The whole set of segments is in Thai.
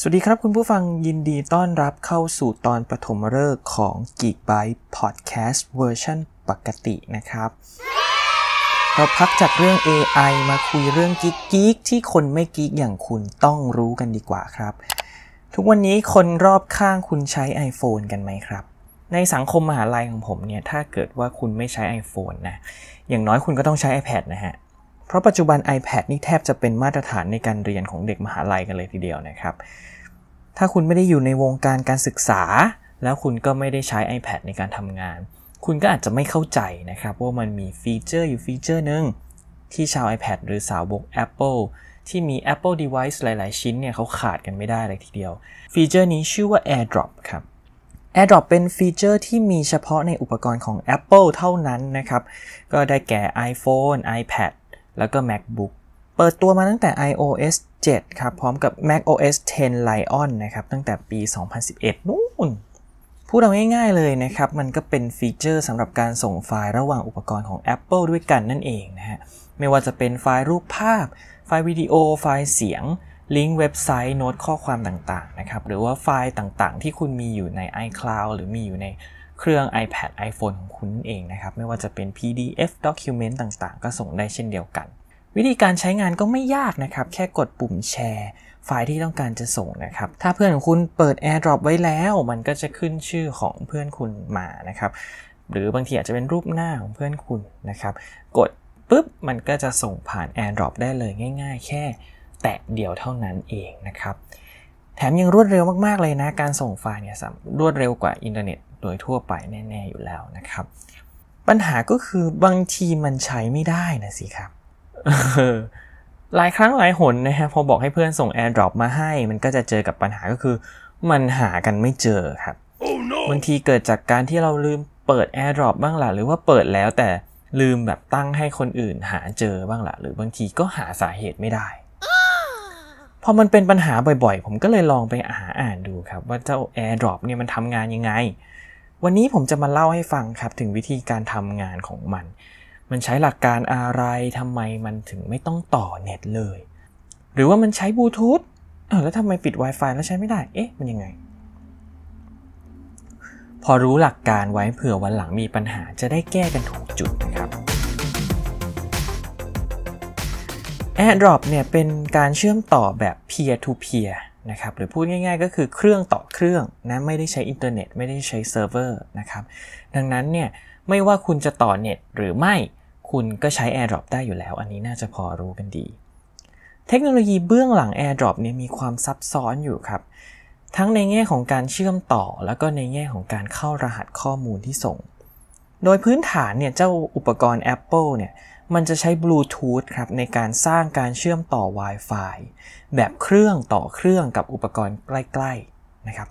สวัสดีครับคุณผู้ฟังยินดีต้อนรับเข้าสู่ตอนปฐมฤกษ์ของ Geek Byte Podcast เวอร์ชันปกตินะครับ เราพักจากเรื่อง AI มาคุยเรื่องกิ๊กกิ๊กที่คนไม่กิ๊กอย่างคุณต้องรู้กันดีกว่าครับ ทุกวันนี้คนรอบข้างคุณใช้ iPhone กันไหมครับ ในสังคมมหาลัยของผมเนี่ย ถ้าเกิดว่าคุณไม่ใช้ iPhone นะ อย่างน้อยคุณก็ต้องใช้ iPad นะฮะเพราะปัจจุบัน iPad นี่แทบจะเป็นมาตรฐานในการเรียนของเด็กมหาลัยกันเลยทีเดียวนะครับ ถ้าคุณไม่ได้อยู่ในวงการการศึกษา แล้วคุณก็ไม่ได้ใช้ iPad ในการทำงาน คุณก็อาจจะไม่เข้าใจนะครับ ว่ามันมีฟีเจอร์อยู่ฟีเจอร์หนึ่งที่ชาว iPad หรือสาวบก Apple ที่มี Apple device หลาย ๆ ชิ้นเนี่ยเขาขาดกันไม่ได้เลยทีเดียว ฟีเจอร์นี้ชื่อว่า AirDrop ครับ AirDrop เป็นฟีเจอร์ที่มีเฉพาะในอุปกรณ์ของ Apple เท่านั้นนะครับ ก็ได้แก่ iPhone iPad แล้วก็ MacBook เปิดตัวมาตั้งแต่ iOS 7 ครับ พร้อมกับ macOS 10 Lion นะครับ ตั้งแต่ปี 2011 นู่น พูดเอาง่ายๆเลยนะครับ มันก็เป็นฟีเจอร์สำหรับการส่งไฟล์ระหว่างอุปกรณ์ของ Apple ด้วยกันนั่นเองนะฮะ ไม่ว่าจะเป็นไฟล์รูปภาพ ไฟล์วิดีโอ ไฟล์เสียง ลิงก์เว็บไซต์ โน้ตข้อความต่างๆ นะครับ หรือว่าไฟล์ต่างๆ ที่คุณมีอยู่ใน iCloud หรือมีอยู่ในเครื่อง iPad iPhone ของคุณเองนะครับ ไม่ว่าจะเป็น PDF document ต่างๆ ก็ส่งได้เช่นเดียวกัน วิธีการใช้งานก็ไม่ยากนะครับ แค่กดปุ่มแชร์ไฟล์ที่ต้องการจะส่งนะครับ ถ้าเพื่อนของคุณเปิด AirDrop ไว้แล้ว มันก็จะขึ้นชื่อของเพื่อนคุณมานะครับ หรือบางทีอาจจะเป็นรูปหน้าของเพื่อนคุณนะครับ กดปุ๊บมันก็จะส่งผ่าน AirDrop ได้เลยง่าย ๆ แค่แตะเดียวเท่านั้นเองนะครับ แถมยังรวดเร็วมากๆเลยนะ การส่งไฟล์เนี่ยรวดเร็วกว่าอินเทอร์เน็ตโดยทั่วไปแน่ ๆ อยู่แล้วนะครับ ปัญหาก็คือบางทีมันใช้ไม่ได้นะสิครับ หลายครั้งหลายหนนะฮะพอบอกให้เพื่อนส่ง AirDrop มาให้ มันก็จะเจอกับปัญหาก็คือ มันหากันไม่เจอครับ Oh no! บางทีเกิดจากการที่เราลืมเปิด AirDrop บ้างล่ะหรือว่าเปิดแล้วแต่ลืมแบบตั้งให้คนอื่นหาเจอบ้างล่ะหรือบางทีก็หาสาเหตุไม่ได้ พอมันเป็นปัญหาบ่อยๆ ผมก็เลยลองไปหาอ่านดูครับ ว่าเจ้า AirDrop เนี่ยมันทำงานยังไง วันนี้ผมจะมาเล่าให้ฟังครับถึงวิธีการทำงานของมัน มันใช้หลักการอะไรทำไมมันถึงไม่ต้องต่อเน็ตเลย หรือว่ามันใช้บลูทูธอ้าวแล้วทำไมปิด Wi-Fi แล้วใช้ไม่ได้ เอ๊ะ มันยังไง พอรู้หลักการไว้เผื่อวันหลังมีปัญหาจะได้แก้กันถูกจุดนะครับ AirDrop เนี่ยเป็นการเชื่อมต่อแบบ peer to peer นะครับ หรือพูดง่าย ๆ ก็คือเครื่องต่อเครื่องนะไม่ได้ใช้อินเทอร์เน็ตไม่ได้ใช้เซิร์ฟเวอร์นะครับ ดังนั้นเนี่ยไม่ว่าคุณจะต่อเน็ตหรือไม่ คุณก็ใช้ AirDrop ได้อยู่แล้ว อันนี้น่าจะพอรู้กันดี เทคโนโลยีเบื้องหลัง AirDrop เนี่ยมีความซับซ้อนอยู่ครับ ทั้งในแง่ของการเชื่อมต่อ แล้วก็ในแง่ของการเข้ารหัสข้อมูลที่ส่ง โดยพื้นฐานเนี่ยเจ้าอุปกรณ์ Apple เนี่ยมันจะใช้บลูทูธครับในการสร้างการเชื่อมต่อ Wi-Fi แบบเครื่องต่อเครื่องกับอุปกรณ์ใกล้ ๆ นะครับ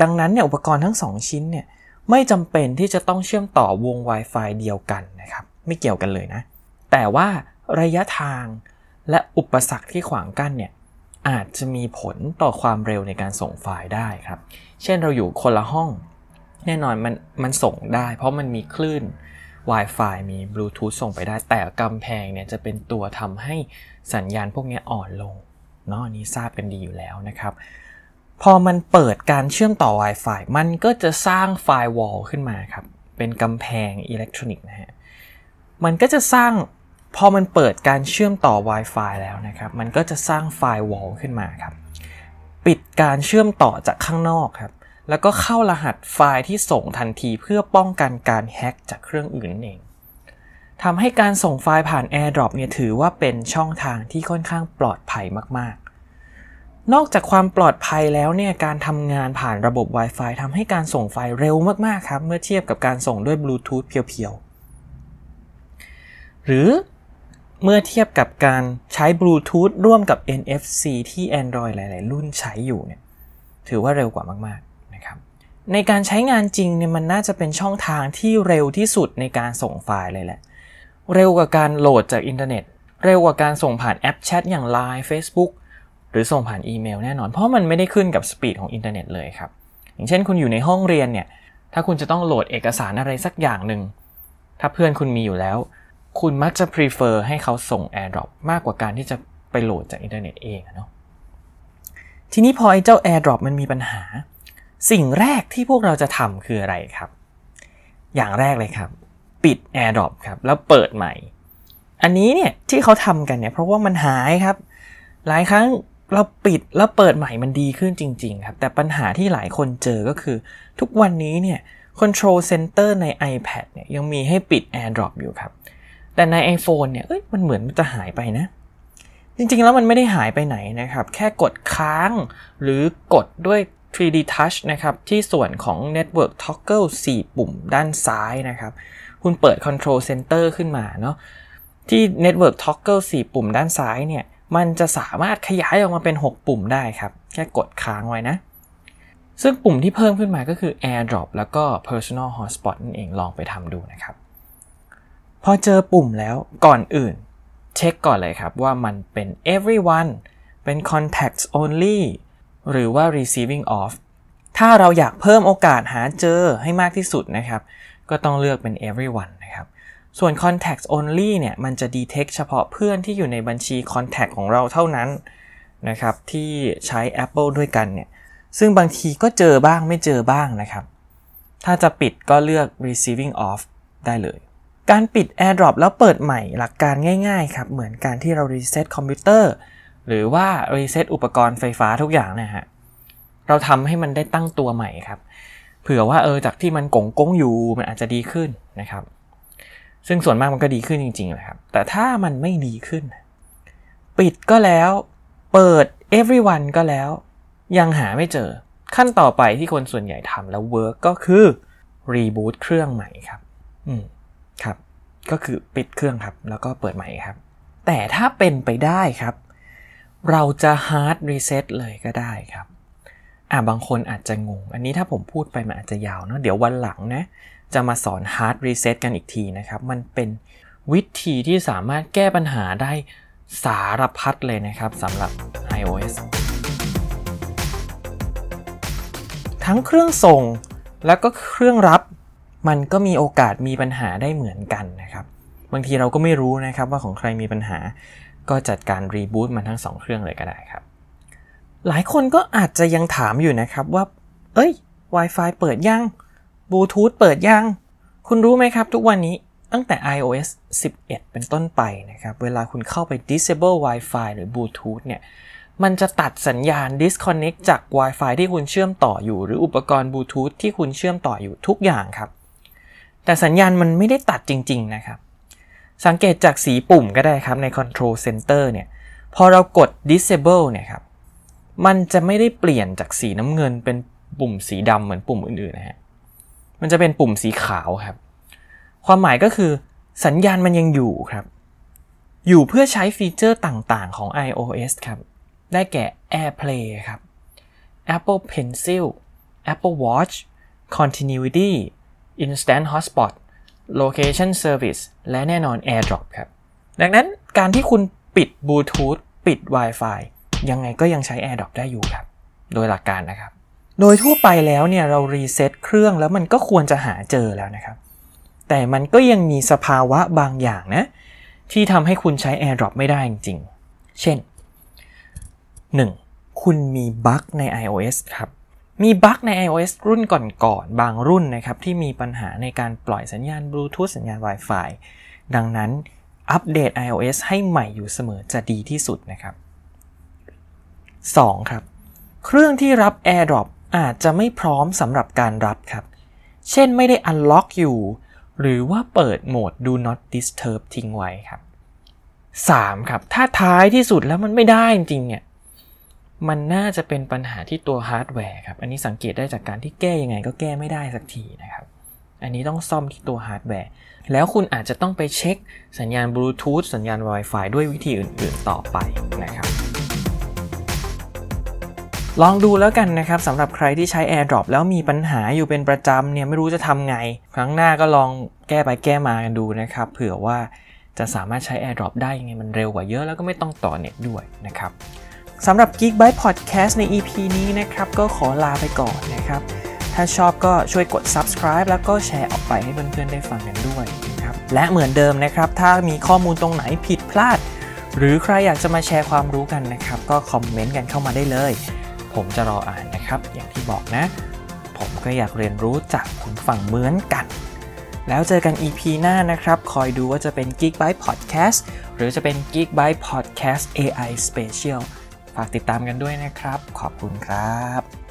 ดังนั้นเนี่ยอุปกรณ์ทั้ง 2 ชิ้นเนี่ย ไม่จำเป็นที่จะต้องเชื่อมต่อวง Wi-Fi เดียวกันนะครับ ไม่เกี่ยวกันเลยนะ แต่ว่าระยะทางและอุปสรรคที่ขวางกั้นเนี่ยอาจจะมีผลต่อความเร็วในการส่งไฟล์ได้ครับ เช่นเราอยู่คนละห้อง แน่นอนมันมันส่งได้ เพราะมันมีคลื่น Wi-Fi มีบลูทูธส่งไปได้ แต่กำแพงเนี่ยจะเป็นตัวทำให้สัญญาณพวกนี้อ่อนลงเนาะนนี้ทราบกันดีอยู่แล้วนะครับ พอมันเปิดการเชื่อมต่อ Wi-Fi มันก็จะสร้างไฟวอลขึ้นมาครับ เป็นกำแพงอิเล็กทรอนิกส์นะฮะ มันก็จะสร้าง พอมันเปิดการเชื่อมต่อ Wi-Fi แล้วนะครับ มันก็จะสร้างไฟวอลขึ้นมาครับ ปิดการเชื่อมต่อจากข้างนอกครับ แล้วก็เข้ารหัสไฟล์ที่ส่งทันทีเพื่อป้องกันการแฮ็กจากเครื่องอื่นเองทำให้การส่งไฟล์ผ่าน AirDrop เนี่ยถือว่าเป็นช่องทางที่ค่อนข้างปลอดภัยมาก นอกจากความปลอดภัยแล้วเนี่ยการทำงานผ่านระบบ Wi-Fi ทำให้การส่งไฟล์เร็วมาก ๆ ครับ เมื่อเทียบกับการส่งด้วยบลูทูธเพียว ๆ หรือเมื่อเทียบกับการใช้บลูทูธร่วมกับ NFC ที่ Android หลาย ๆ รุ่นใช้อยู่เนี่ยถือว่าเร็วกว่ามาก ๆ นะครับ ในการใช้งานจริงเนี่ยมันน่าจะเป็นช่องทางที่เร็วที่สุดในการส่งไฟล์เลยแหละ เร็วกว่าการโหลดจากอินเทอร์เน็ต เร็วกว่าการส่งผ่านแอปแชทอย่าง Line Facebook หรือส่งผ่านอีเมลแน่นอน เพราะมันไม่ได้ขึ้นกับ speed ของอินเทอร์เน็ตเลยครับ อย่างเช่นคุณอยู่ในห้องเรียนเนี่ย ถ้าคุณจะต้องโหลดเอกสารอะไรสักอย่างหนึ่ง ถ้าเพื่อนคุณมีอยู่แล้ว คุณมักจะ prefer ให้เขาส่ง AirDrop มากกว่าการที่จะไปโหลดจากอินเทอร์เน็ตเองเนาะ ทีนี้พอไอ้เจ้า AirDrop มันมีปัญหา สิ่งแรกที่พวกเราจะทำคืออะไรครับ อย่างแรกเลยครับ ปิด AirDrop ครับ แล้วเปิดใหม่ อันนี้เนี่ยที่เขาทำกันเนี่ยเพราะว่ามันหายครับ หลายครั้ง เราปิดแล้วเปิดใหม่มันดีขึ้นจริง ๆ ครับ แต่ปัญหาที่หลายคนเจอก็คือ ทุกวันนี้เนี่ย Control Center ใน iPad เนี่ยยังมีให้ปิด AirDrop อยู่ครับ แต่ใน iPhone เนี่ยเอ้ยมันเหมือนมันจะหายไปนะ จริง ๆ แล้วมันไม่ได้หายไปไหนนะครับ แค่กดค้างหรือกดด้วย 3D Touch นะครับ ที่ส่วนของ Network Toggle 4 ปุ่มด้านซ้ายนะครับ คุณเปิด Control Center ขึ้นมาเนาะที่ Network Toggle 4 ปุ่มด้านซ้ายเนี่ย มันจะสามารถขยายออกมาเป็น 6 ปุ่มได้ครับ แค่กดค้างไว้นะ ซึ่งปุ่มที่เพิ่มขึ้นมาก็คือ AirDrop แล้วก็ Personal Hotspot นั่นเองลองไปทำดูนะครับ พอเจอปุ่มแล้วก่อนอื่น เช็คก่อนเลยครับว่ามันเป็น everyone เป็น contacts only หรือว่า receiving off ถ้าเราอยากเพิ่มโอกาสหาเจอให้มากที่สุดนะครับ ก็ต้องเลือกเป็น everyone นะครับ ส่วน contacts only เนี่ยมันจะ detect เฉพาะเพื่อนที่อยู่ในบัญชี contact ของเราเท่านั้นนะครับที่ใช้ Apple ด้วยกันเนี่ยซึ่งบางทีก็เจอบ้างไม่เจอบ้างนะครับ ถ้าจะปิดก็เลือก receiving off ได้เลย การปิด AirDrop แล้วเปิดใหม่หลักการง่ายๆครับเหมือนการที่เรา reset คอมพิวเตอร์หรือว่า reset อุปกรณ์ไฟฟ้าทุกอย่างนะฮะเราทำให้มันได้ตั้งตัวใหม่ครับ เผื่อว่าเออจากที่มันกงกงอยู่มันอาจจะดีขึ้นนะครับ ซึ่งส่วนมากมันก็ดีขึ้นจริงๆแหละครับ แต่ถ้ามันไม่ดีขึ้น ปิดก็แล้ว เปิด everyone ก็แล้ว ยังหาไม่เจอ ขั้นต่อไปที่คนส่วนใหญ่ทำแล้วเวิร์กก็คือ reboot เครื่องใหม่ครับ อืม ครับ ก็คือปิดเครื่องครับ แล้วก็เปิดใหม่ครับ แต่ถ้าเป็นไปได้ครับ เราจะ hard reset เลยก็ได้ครับ อ่าบางคนอาจจะงง อันนี้ถ้าผมพูดไปมันอาจจะยาวเนาะ เดี๋ยววันหลังนะ จะมาสอน hard reset กันอีกทีนะครับ มันเป็นวิธีที่สามารถแก้ปัญหาได้สารพัดเลยนะครับสำหรับ iOS ทั้งเครื่องส่งแล้วก็เครื่องรับ มันก็มีโอกาสมีปัญหาได้เหมือนกันนะครับ บางทีเราก็ไม่รู้นะครับว่าของใครมีปัญหา ก็จัดการรีบูตมันทั้งสองเครื่องเลยก็ได้ครับ หลายคนก็อาจจะยังถามอยู่นะครับว่า เอ้ย Wi-Fi เปิดยัง บลูทูธเปิดยัง คุณรู้ไหมครับทุกวันนี้ตั้งแต่ iOS 11 เป็นต้นไปนะครับ เวลาคุณเข้าไป disable Wi-Fi หรือ Bluetooth เนี่ย มันจะตัดสัญญาณ disconnect จาก Wi-Fi ที่คุณเชื่อมต่ออยู่ หรืออุปกรณ์ Bluetooth ที่คุณเชื่อมต่ออยู่ทุกอย่างครับ แต่สัญญาณมันไม่ได้ตัดจริง ๆ นะครับ สังเกตจากสีปุ่มก็ได้ครับใน Control Center เนี่ย พอเรากด disable เนี่ยครับ มันจะไม่ได้เปลี่ยนจากสีน้ำเงินเป็นปุ่มสีดำเหมือนปุ่มอื่นๆนะฮะ มันจะเป็นปุ่มสีขาวครับ ความหมายก็คือสัญญาณมันยังอยู่ครับ อยู่เพื่อใช้ฟีเจอร์ต่างๆของ iOS ครับ ได้แก่ AirPlay ครับ Apple Pencil Apple Watch Continuity Instant Hotspot Location Service และแน่นอน AirDrop ครับ ดังนั้นการที่คุณปิด Bluetooth ปิด Wi-Fi ยังไงก็ยังใช้ AirDrop ได้อยู่ครับ โดยหลักการนะครับ โดยทั่วไปแล้วเนี่ยเรารีเซ็ตเครื่องแล้วมันก็ควรจะหาเจอแล้วนะครับ แต่มันก็ยังมีสภาวะบางอย่างนะ ที่ทำให้คุณใช้ AirDrop ไม่ได้จริงๆ เช่น 1. คุณมีบั๊กใน iOS ครับ มีบั๊กใน iOS รุ่นก่อนๆ บางรุ่นนะครับ ที่มีปัญหาในการปล่อยสัญญาณบลูทูธสัญญาณ Wi-Fi ดังนั้นอัปเดต iOS ให้ใหม่อยู่เสมอจะดีที่สุดนะครับ 2. ครับ เครื่องที่รับ AirDrop อาจจะไม่พร้อมสำหรับการรับครับ เช่นไม่ได้ unlock อยู่ หรือว่าเปิดโหมด do not disturb ทิ้งไว้ครับ 3. ครับ ถ้าท้ายที่สุดแล้วมันไม่ได้จริงเนี่ย มันน่าจะเป็นปัญหาที่ตัวฮาร์ดแวร์ครับ อันนี้สังเกตได้จากการที่แก้ยังไงก็แก้ไม่ได้สักทีนะครับ อันนี้ต้องซ่อมที่ตัวฮาร์ดแวร์ แล้วคุณอาจจะต้องไปเช็คสัญญาณบลูทูธสัญญาณ Wi-Fi ด้วยวิธีอื่น ๆ ต่อไปนะครับ ลองดูแล้วกันนะครับสำหรับใครที่ใช้ AirDrop แล้วมีปัญหาอยู่เป็นประจำเนี่ยไม่รู้จะทำไง ครั้งหน้าก็ลองแก้ไปแก้มากันดูนะครับ เผื่อว่าจะสามารถใช้ AirDrop ได้ยังไงมันเร็วกว่าเยอะแล้วก็ไม่ต้องต่อเน็ตด้วยนะครับสำหรับ Geek Byte Podcast ใน EP นี้นะครับ ก็ขอลาไปก่อนนะครับ ถ้าชอบก็ช่วยกด subscribe แล้วก็แชร์ออกไปให้เพื่อนๆได้ฟังกันด้วยนะครับและเหมือนเดิมนะครับ ถ้ามีข้อมูลตรงไหนผิดพลาด หรือใครอยากจะมาแชร์ความรู้กันนะครับ ก็คอมเมนต์กันเข้ามาได้เลย ผมจะรออ่านนะครับ อย่างที่บอกนะ ผมก็อยากเรียนรู้จากคุณฝั่งเหมือนกัน แล้วเจอกัน EP หน้านะครับ คอยดูว่าจะเป็น Geek Byte Podcast หรือจะเป็น Geek Byte Podcast AI Special ฝากติดตามกันด้วยนะครับ ขอบคุณครับ